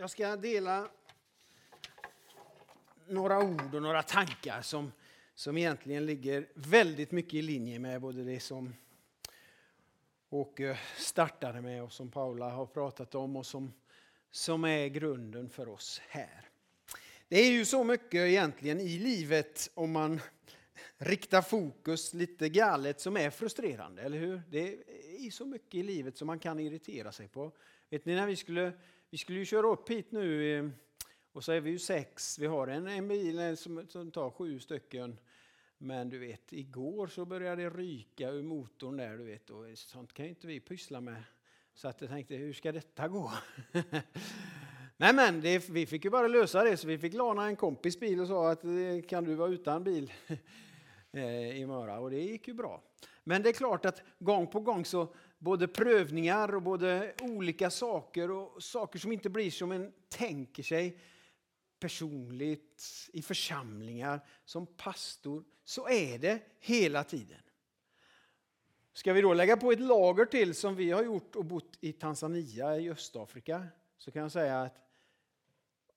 Jag ska dela några ord och några tankar som, som egentligen ligger väldigt mycket i linje med både det som Åke startade med och som Paula har pratat om och som, som är grunden för oss här. Det är ju så mycket egentligen i livet om man riktar fokus lite galet som är frustrerande, eller hur? Det är så mycket i livet som man kan irritera sig på. Vet ni när vi skulle vi skulle ju köra upp hit nu och så är vi ju sex. Vi har en, en bil eh, som, som tar sju stycken. Men du vet, igår så började det ryka ur motorn där, du vet, och sånt kan ju inte vi pyssla med. Så att jag tänkte, hur ska detta gå? Nej men, det, vi fick ju bara lösa det, så vi fick låna en kompis bil och sa att eh, kan du vara utan bil eh, i Möra? Och det gick ju bra. Men det är klart att gång på gång så både prövningar och både olika saker och saker som inte blir som en tänker sig personligt i församlingar som pastor, så är det hela tiden. Ska vi då lägga på ett lager till som vi har gjort och bott i Tanzania i Östafrika så kan jag säga att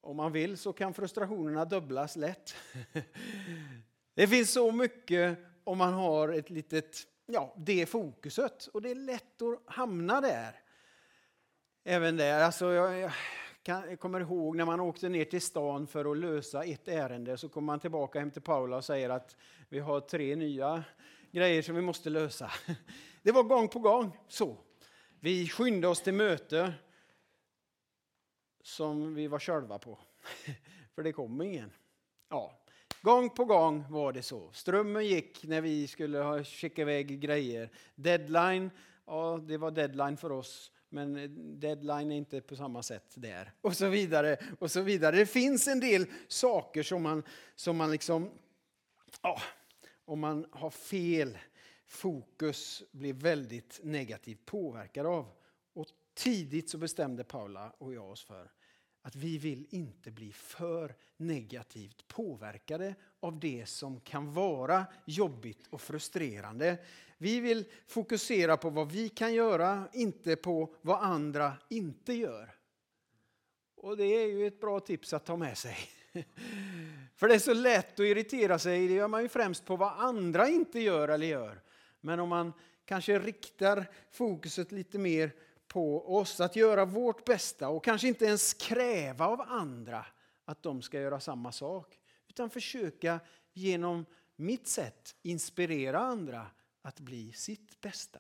om man vill så kan frustrationerna dubblas lätt. Det finns så mycket om man har ett litet ja, det fokuset. Och det är lätt att hamna där. Även där. Alltså jag, jag, kan, jag kommer ihåg när man åkte ner till stan för att lösa ett ärende så kommer man tillbaka hem till Paula och säger att vi har tre nya grejer som vi måste lösa. Det var gång på gång så. Vi skyndade oss till möte som vi var själva på. För det kom ingen. Ja, Gång på gång var det så. Strömmen gick när vi skulle skicka iväg grejer. Deadline, ja det var deadline för oss. Men deadline är inte på samma sätt där. Och så vidare. och så vidare. Det finns en del saker som man, som man liksom... Ja, om man har fel fokus blir väldigt negativt påverkad av. Och tidigt så bestämde Paula och jag oss för att vi vill inte bli för negativt påverkade av det som kan vara jobbigt och frustrerande. Vi vill fokusera på vad vi kan göra, inte på vad andra inte gör. Och det är ju ett bra tips att ta med sig. För det är så lätt att irritera sig, det gör man ju främst på vad andra inte gör eller gör. Men om man kanske riktar fokuset lite mer på oss att göra vårt bästa och kanske inte ens kräva av andra att de ska göra samma sak. Utan försöka genom mitt sätt inspirera andra att bli sitt bästa.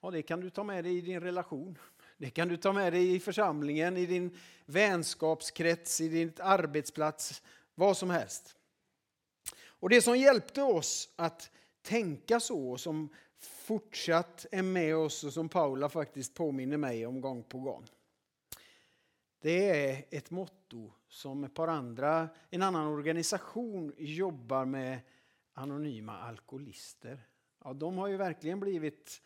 Och det kan du ta med dig i din relation. Det kan du ta med dig i församlingen, i din vänskapskrets, i din arbetsplats, vad som helst. Och det som hjälpte oss att tänka så, som fortsatt är med oss och som Paula faktiskt påminner mig om gång på gång. Det är ett motto som ett par andra, en annan organisation jobbar med anonyma alkoholister. Ja, de har ju verkligen blivit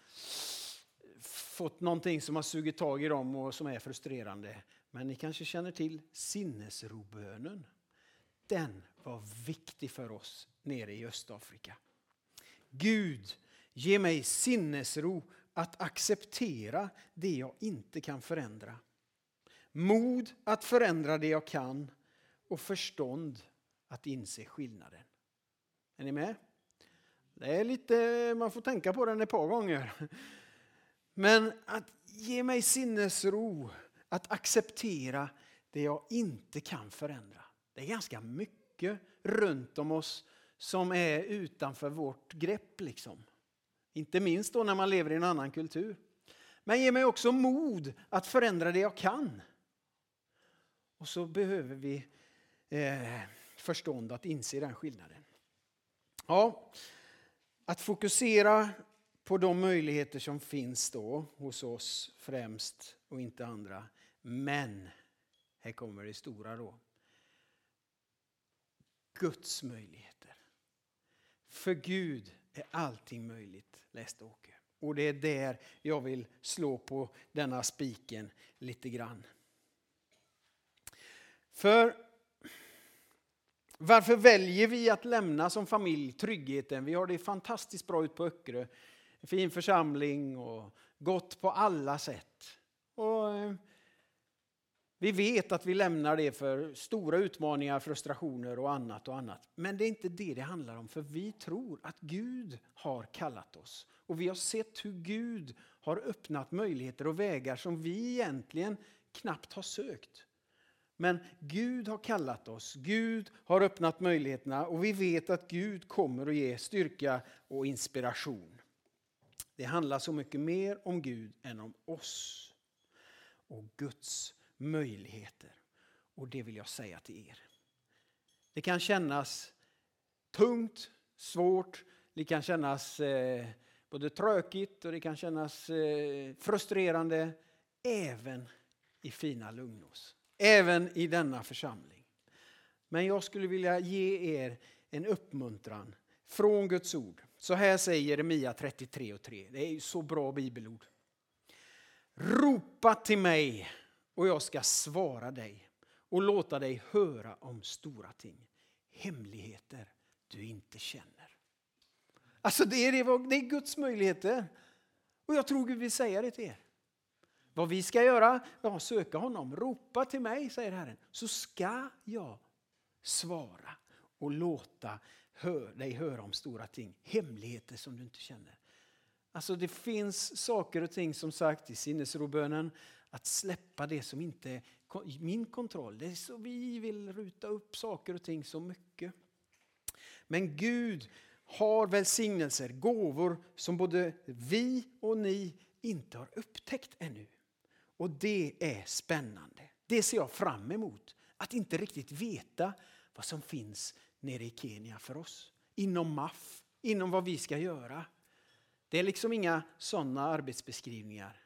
fått någonting som har sugit tag i dem och som är frustrerande. Men ni kanske känner till sinnesrobönen. Den var viktig för oss nere i Östafrika. Gud Ge mig sinnesro att acceptera det jag inte kan förändra. Mod att förändra det jag kan och förstånd att inse skillnaden. Är ni med? Det är lite, man får tänka på den ett par gånger. Men att ge mig sinnesro att acceptera det jag inte kan förändra. Det är ganska mycket runt om oss som är utanför vårt grepp. liksom. Inte minst då när man lever i en annan kultur. Men ge mig också mod att förändra det jag kan. Och så behöver vi eh, förstånd att inse den skillnaden. Ja, att fokusera på de möjligheter som finns då hos oss främst och inte andra. Men, här kommer det stora då. Guds möjligheter. För Gud är allting möjligt, läste Åke. Och det är där jag vill slå på denna spiken lite grann. För varför väljer vi att lämna som familj tryggheten? Vi har det fantastiskt bra ut på Öckerö. En fin församling och gott på alla sätt. Och, eh, vi vet att vi lämnar det för stora utmaningar, frustrationer och annat och annat. Men det är inte det det handlar om, för vi tror att Gud har kallat oss. Och vi har sett hur Gud har öppnat möjligheter och vägar som vi egentligen knappt har sökt. Men Gud har kallat oss, Gud har öppnat möjligheterna och vi vet att Gud kommer att ge styrka och inspiration. Det handlar så mycket mer om Gud än om oss och Guds möjligheter. Och det vill jag säga till er. Det kan kännas tungt, svårt, det kan kännas eh, både tråkigt och det kan kännas eh, frustrerande även i fina Lugnås. Även i denna församling. Men jag skulle vilja ge er en uppmuntran från Guds ord. Så här säger Jeremia 33 och 3. Det är ju så bra bibelord. Ropa till mig och jag ska svara dig och låta dig höra om stora ting. Hemligheter du inte känner. Alltså det är, det, det är Guds möjligheter. Och jag tror Gud vill säga det till er. Vad vi ska göra? Ja, söka honom. Ropa till mig, säger Herren, så ska jag svara och låta hör, dig höra om stora ting. Hemligheter som du inte känner. Alltså det finns saker och ting som sagt i sinnesrobönen att släppa det som inte är min kontroll. Det är så vi vill ruta upp saker och ting så mycket. Men Gud har välsignelser, gåvor som både vi och ni inte har upptäckt ännu. Och det är spännande. Det ser jag fram emot. Att inte riktigt veta vad som finns nere i Kenya för oss. Inom MAF, inom vad vi ska göra. Det är liksom inga sådana arbetsbeskrivningar.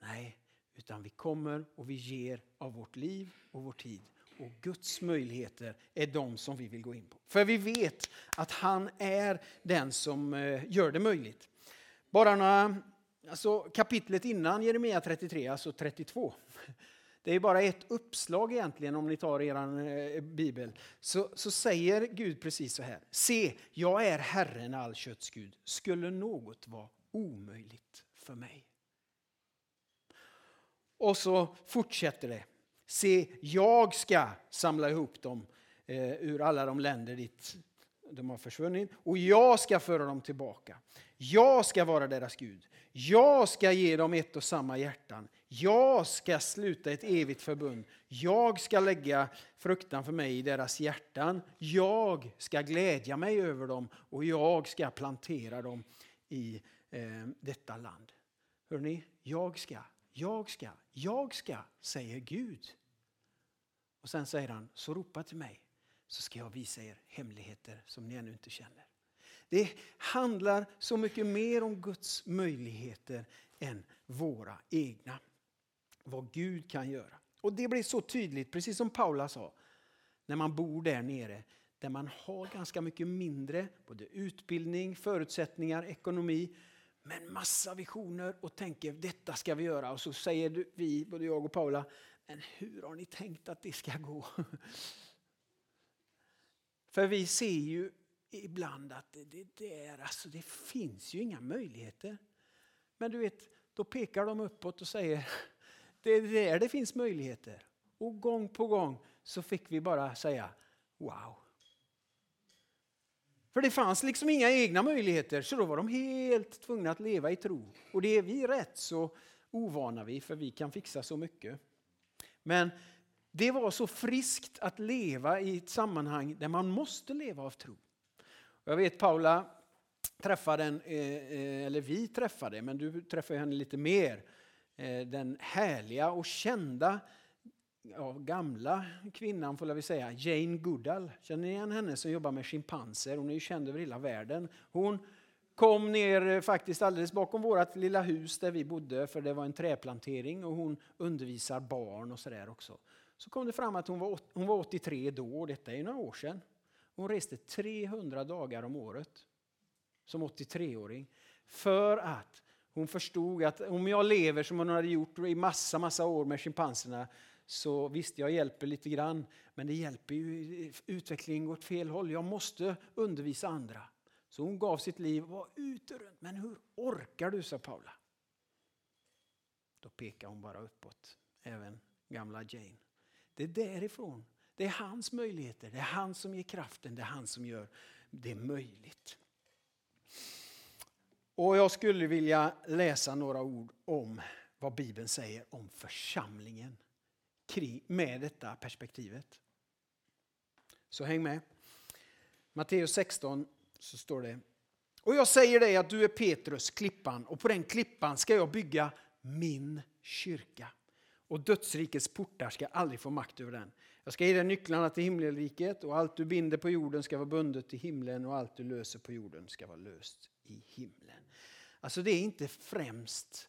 Nej, utan vi kommer och vi ger av vårt liv och vår tid. Och Guds möjligheter är de som vi vill gå in på. För vi vet att han är den som eh, gör det möjligt. Bara några, alltså kapitlet innan Jeremia 33, alltså 32. Det är bara ett uppslag egentligen om ni tar er eh, bibel. Så, så säger Gud precis så här. Se, jag är Herren all kötts Gud. Skulle något vara omöjligt för mig? Och så fortsätter det. Se, jag ska samla ihop dem eh, ur alla de länder dit de har försvunnit och jag ska föra dem tillbaka. Jag ska vara deras Gud. Jag ska ge dem ett och samma hjärtan. Jag ska sluta ett evigt förbund. Jag ska lägga fruktan för mig i deras hjärtan. Jag ska glädja mig över dem och jag ska plantera dem i eh, detta land. Hör ni? Jag ska, jag ska, jag ska, säger Gud. Och sen säger han, så ropa till mig så ska jag visa er hemligheter som ni ännu inte känner. Det handlar så mycket mer om Guds möjligheter än våra egna. Vad Gud kan göra. Och det blir så tydligt, precis som Paula sa, när man bor där nere där man har ganska mycket mindre både utbildning, förutsättningar, ekonomi men massa visioner och tänker detta ska vi göra. Och så säger vi, både jag och Paula, men hur har ni tänkt att det ska gå? För vi ser ju ibland att det, det, alltså det finns ju inga möjligheter. Men du vet, då pekar de uppåt och säger det är där det finns möjligheter. Och gång på gång så fick vi bara säga wow. För det fanns liksom inga egna möjligheter så då var de helt tvungna att leva i tro. Och det är vi rätt så ovana vid för vi kan fixa så mycket. Men det var så friskt att leva i ett sammanhang där man måste leva av tro. Jag vet Paula träffade, en, eh, eh, eller vi träffade, men du träffade henne lite mer, eh, den härliga och kända ja, gamla kvinnan får vi säga, Jane Goodall. Känner ni igen henne som jobbar med schimpanser? Hon är ju känd över hela världen. Hon kom ner eh, faktiskt alldeles bakom vårt lilla hus där vi bodde för det var en träplantering och hon undervisar barn och sådär också. Så kom det fram att hon var, hon var 83 då, och detta är några år sedan. Hon reste 300 dagar om året som 83-åring för att hon förstod att om jag lever som hon hade gjort i massa, massa år med schimpanserna så visst, jag hjälper lite grann, men det hjälper ju, utvecklingen går åt fel håll. Jag måste undervisa andra. Så hon gav sitt liv och var ute runt. Men hur orkar du, sa Paula. Då pekade hon bara uppåt, även gamla Jane. Det är därifrån. Det är hans möjligheter, det är han som ger kraften, det är han som gör det möjligt. Och jag skulle vilja läsa några ord om vad Bibeln säger om församlingen med detta perspektivet. Så häng med. Matteus 16 så står det. Och jag säger dig att du är Petrus, klippan, och på den klippan ska jag bygga min kyrka. Och dödsrikets portar ska aldrig få makt över den. Jag ska ge dig nycklarna till himmelriket och allt du binder på jorden ska vara bundet i himlen och allt du löser på jorden ska vara löst i himlen. Alltså det är inte främst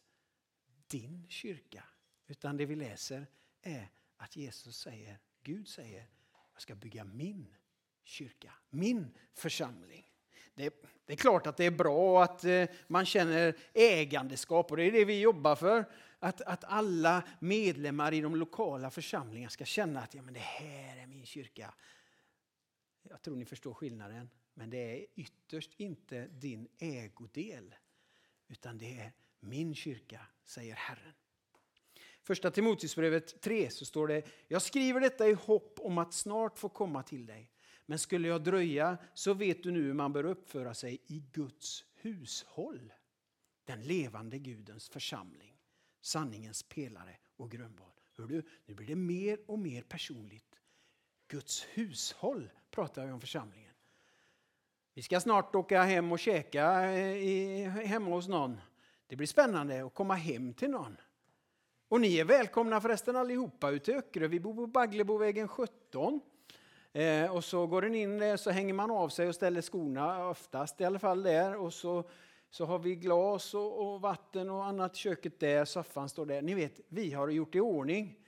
din kyrka, utan det vi läser är att Jesus säger, Gud säger, jag ska bygga min kyrka, min församling. Det, det är klart att det är bra att eh, man känner ägandeskap och det är det vi jobbar för. Att, att alla medlemmar i de lokala församlingarna ska känna att ja, men det här är min kyrka. Jag tror ni förstår skillnaden. Men det är ytterst inte din ägodel. Utan det är min kyrka, säger Herren. Första Timoteusbrevet 3 så står det, jag skriver detta i hopp om att snart få komma till dig. Men skulle jag dröja så vet du nu hur man bör uppföra sig i Guds hushåll. Den levande Gudens församling, sanningens pelare och grundval. Hör du, nu blir det mer och mer personligt. Guds hushåll pratar vi om församlingen. Vi ska snart åka hem och käka eh, i, hemma hos någon. Det blir spännande att komma hem till någon. Och ni är välkomna förresten allihopa ut till Öckerö. Vi bor på Baglebovägen 17. Eh, och så går den in där så hänger man av sig och ställer skorna, oftast i alla fall där. Och så, så har vi glas och, och vatten och annat i köket där, soffan står där. Ni vet, vi har gjort i ordning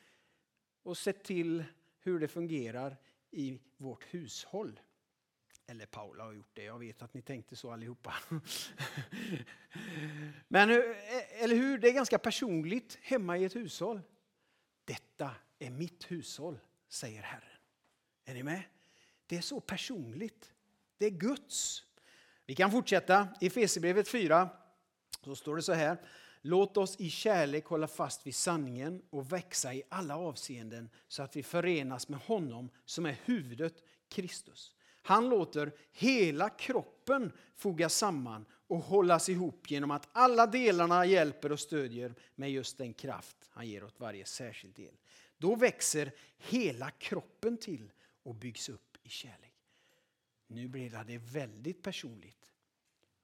och sett till hur det fungerar i vårt hushåll. Eller Paula har gjort det, jag vet att ni tänkte så allihopa. Men eh, eller hur, det är ganska personligt hemma i ett hushåll. Detta är mitt hushåll, säger Herren. Är ni med? Det är så personligt. Det är Guds. Vi kan fortsätta. I Efesierbrevet 4 så står det så här. Låt oss i kärlek hålla fast vid sanningen och växa i alla avseenden så att vi förenas med honom som är huvudet, Kristus. Han låter hela kroppen fogas samman och hållas ihop genom att alla delarna hjälper och stödjer med just den kraft han ger åt varje särskild del. Då växer hela kroppen till och byggs upp i kärlek. Nu blir det väldigt personligt.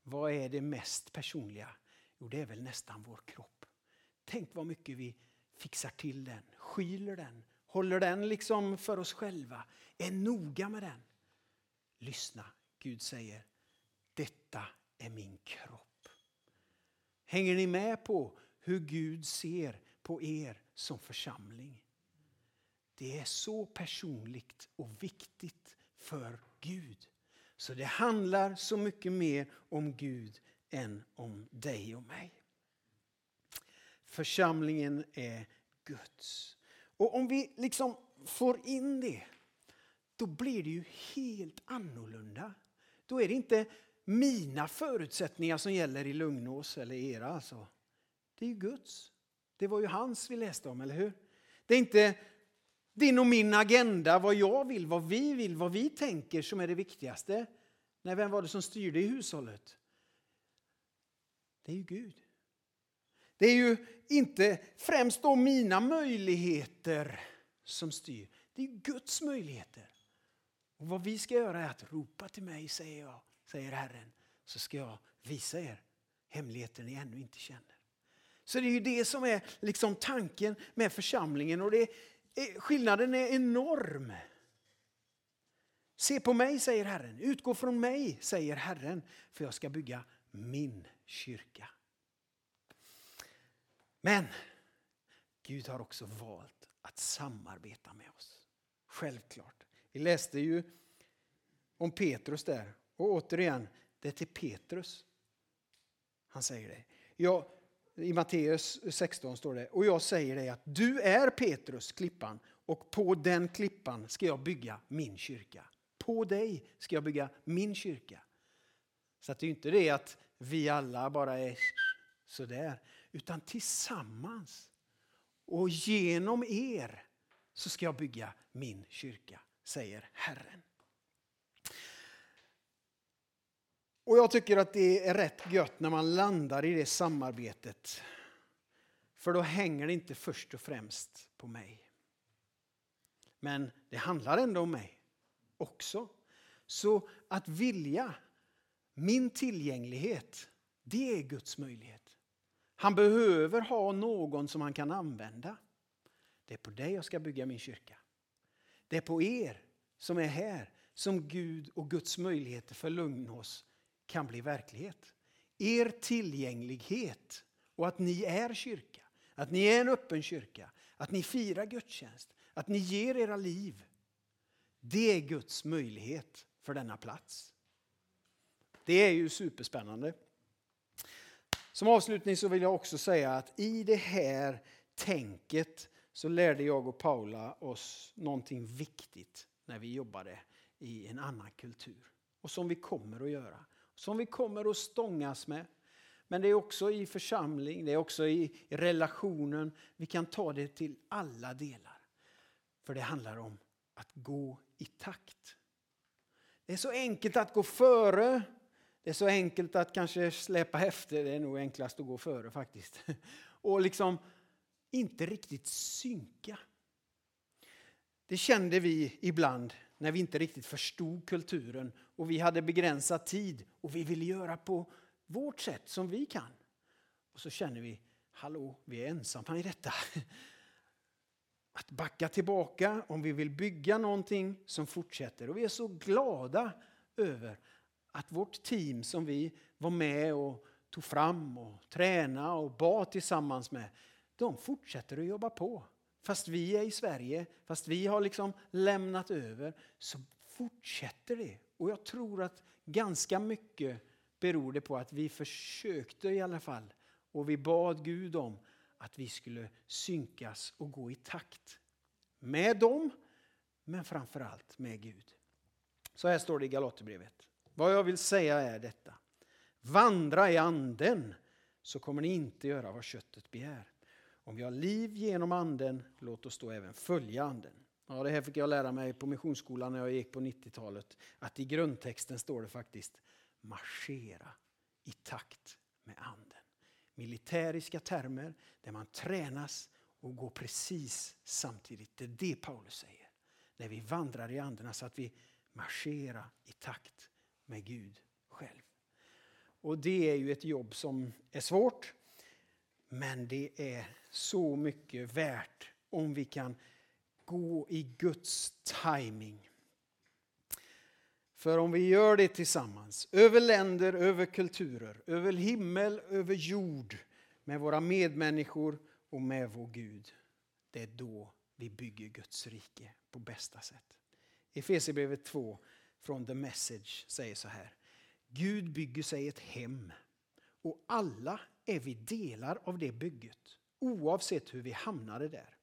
Vad är det mest personliga? Jo, det är väl nästan vår kropp. Tänk vad mycket vi fixar till den, skyler den, håller den liksom för oss själva, är noga med den. Lyssna, Gud säger, detta är min kropp. Hänger ni med på hur Gud ser på er som församling? Det är så personligt och viktigt för Gud. Så det handlar så mycket mer om Gud än om dig och mig. Församlingen är Guds. Och om vi liksom får in det, då blir det ju helt annorlunda. Då är det inte mina förutsättningar som gäller i Lugnås eller era. Alltså. Det är ju Guds. Det var ju hans vi läste om, eller hur? Det är inte din och min agenda, vad jag vill, vad vi vill, vad vi tänker som är det viktigaste. Nej, vem var det som styrde i hushållet? Det är ju Gud. Det är ju inte främst då mina möjligheter som styr. Det är Guds möjligheter. Och Vad vi ska göra är att ropa till mig, säger jag, säger Herren, så ska jag visa er hemligheter ni ännu inte känner. Så det är ju det som är liksom tanken med församlingen. Och det, skillnaden är enorm. Se på mig, säger Herren. Utgå från mig, säger Herren, för jag ska bygga min kyrka. Men Gud har också valt att samarbeta med oss. Självklart. Vi läste ju om Petrus där. Och återigen, det är till Petrus han säger det. Jag, i Matteus 16 står det, och jag säger dig att du är Petrus, klippan, och på den klippan ska jag bygga min kyrka. På dig ska jag bygga min kyrka. Så att det är inte det att vi alla bara är sådär, utan tillsammans. Och genom er så ska jag bygga min kyrka, säger Herren. Och jag tycker att det är rätt gött när man landar i det samarbetet. För då hänger det inte först och främst på mig. Men det handlar ändå om mig också. Så att vilja, min tillgänglighet, det är Guds möjlighet. Han behöver ha någon som han kan använda. Det är på dig jag ska bygga min kyrka. Det är på er som är här som Gud och Guds möjligheter för Lugnås kan bli verklighet. Er tillgänglighet och att ni är kyrka, att ni är en öppen kyrka, att ni firar gudstjänst, att ni ger era liv. Det är Guds möjlighet för denna plats. Det är ju superspännande. Som avslutning så vill jag också säga att i det här tänket så lärde jag och Paula oss någonting viktigt när vi jobbade i en annan kultur. Och som vi kommer att göra. Som vi kommer att stångas med. Men det är också i församling, det är också i relationen. Vi kan ta det till alla delar. För det handlar om att gå i takt. Det är så enkelt att gå före. Det är så enkelt att kanske släpa efter. Det är nog enklast att gå före faktiskt. Och liksom inte riktigt synka. Det kände vi ibland när vi inte riktigt förstod kulturen och vi hade begränsad tid och vi ville göra på vårt sätt som vi kan. Och så känner vi, hallå, vi är ensamma i detta. Att backa tillbaka om vi vill bygga någonting som fortsätter. Och vi är så glada över att vårt team som vi var med och tog fram och tränade och bad tillsammans med, de fortsätter att jobba på. Fast vi är i Sverige, fast vi har liksom lämnat över, så fortsätter det. Och jag tror att ganska mycket beror det på att vi försökte i alla fall. Och vi bad Gud om att vi skulle synkas och gå i takt. Med dem, men framförallt med Gud. Så här står det i Galaterbrevet. Vad jag vill säga är detta. Vandra i anden så kommer ni inte göra vad köttet begär. Om vi har liv genom anden, låt oss då även följa anden. Ja, det här fick jag lära mig på missionsskolan när jag gick på 90-talet. Att i grundtexten står det faktiskt marschera i takt med anden. Militäriska termer där man tränas och går precis samtidigt. Det är det Paulus säger. När vi vandrar i anden, så att vi marscherar i takt med Gud själv. Och det är ju ett jobb som är svårt. Men det är så mycket värt om vi kan gå i Guds timing. För om vi gör det tillsammans, över länder, över kulturer, över himmel, över jord, med våra medmänniskor och med vår Gud, det är då vi bygger Guds rike på bästa sätt. Efesierbrevet 2 från The Message säger så här. Gud bygger sig ett hem och alla är vi delar av det bygget, oavsett hur vi hamnade där.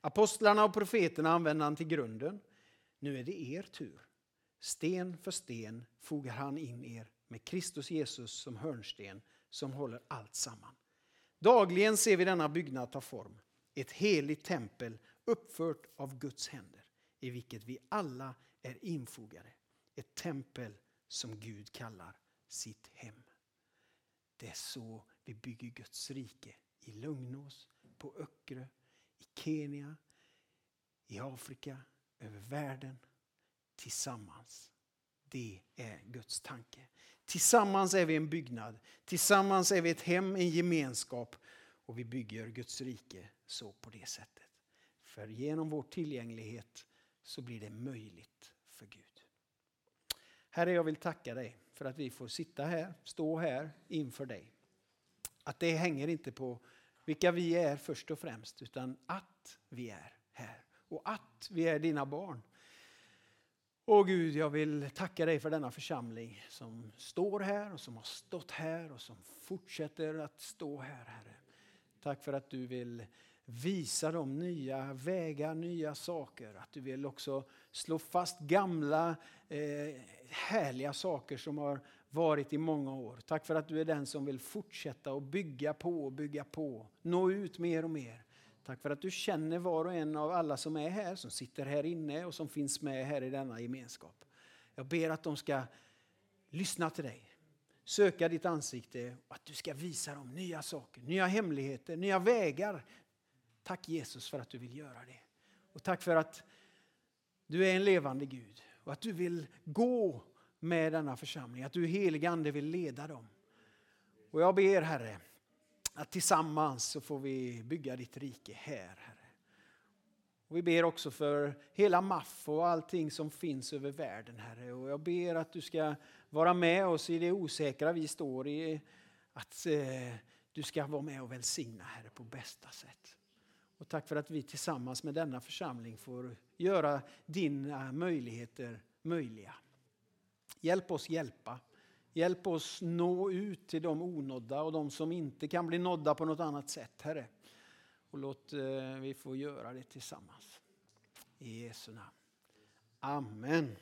Apostlarna och profeterna använde han till grunden. Nu är det er tur. Sten för sten fogar han in er med Kristus Jesus som hörnsten som håller allt samman. Dagligen ser vi denna byggnad ta form. Ett heligt tempel uppfört av Guds händer i vilket vi alla är infogade. Ett tempel som Gud kallar sitt hem. Det är så vi bygger Guds rike i Lugnås, på Öckerö, i Kenya, i Afrika, över världen. Tillsammans. Det är Guds tanke. Tillsammans är vi en byggnad. Tillsammans är vi ett hem, en gemenskap. Och vi bygger Guds rike så på det sättet. För genom vår tillgänglighet så blir det möjligt för Gud. Herre, jag vill tacka dig för att vi får sitta här, stå här inför dig. Att det hänger inte på vilka vi är först och främst, utan att vi är här. Och att vi är dina barn. Åh Gud, jag vill tacka dig för denna församling som står här och som har stått här och som fortsätter att stå här, Herre. Tack för att du vill visa dem nya vägar, nya saker. Att du vill också slå fast gamla eh, härliga saker som har varit i många år. Tack för att du är den som vill fortsätta och bygga på och bygga på. Nå ut mer och mer. Tack för att du känner var och en av alla som är här, som sitter här inne och som finns med här i denna gemenskap. Jag ber att de ska lyssna till dig, söka ditt ansikte och att du ska visa dem nya saker, nya hemligheter, nya vägar. Tack Jesus för att du vill göra det. Och tack för att du är en levande Gud och att du vill gå med denna församling, att du helig Ande vill leda dem. Och jag ber Herre, att tillsammans så får vi bygga ditt rike här, Herre. Och vi ber också för hela MAF och allting som finns över världen, Herre. Och jag ber att du ska vara med oss i det osäkra vi står i. Att eh, du ska vara med och välsigna, Herre, på bästa sätt. Och tack för att vi tillsammans med denna församling får göra dina möjligheter möjliga. Hjälp oss hjälpa. Hjälp oss nå ut till de onådda och de som inte kan bli nådda på något annat sätt, Herre. Och låt eh, vi få göra det tillsammans. I Jesu namn. Amen.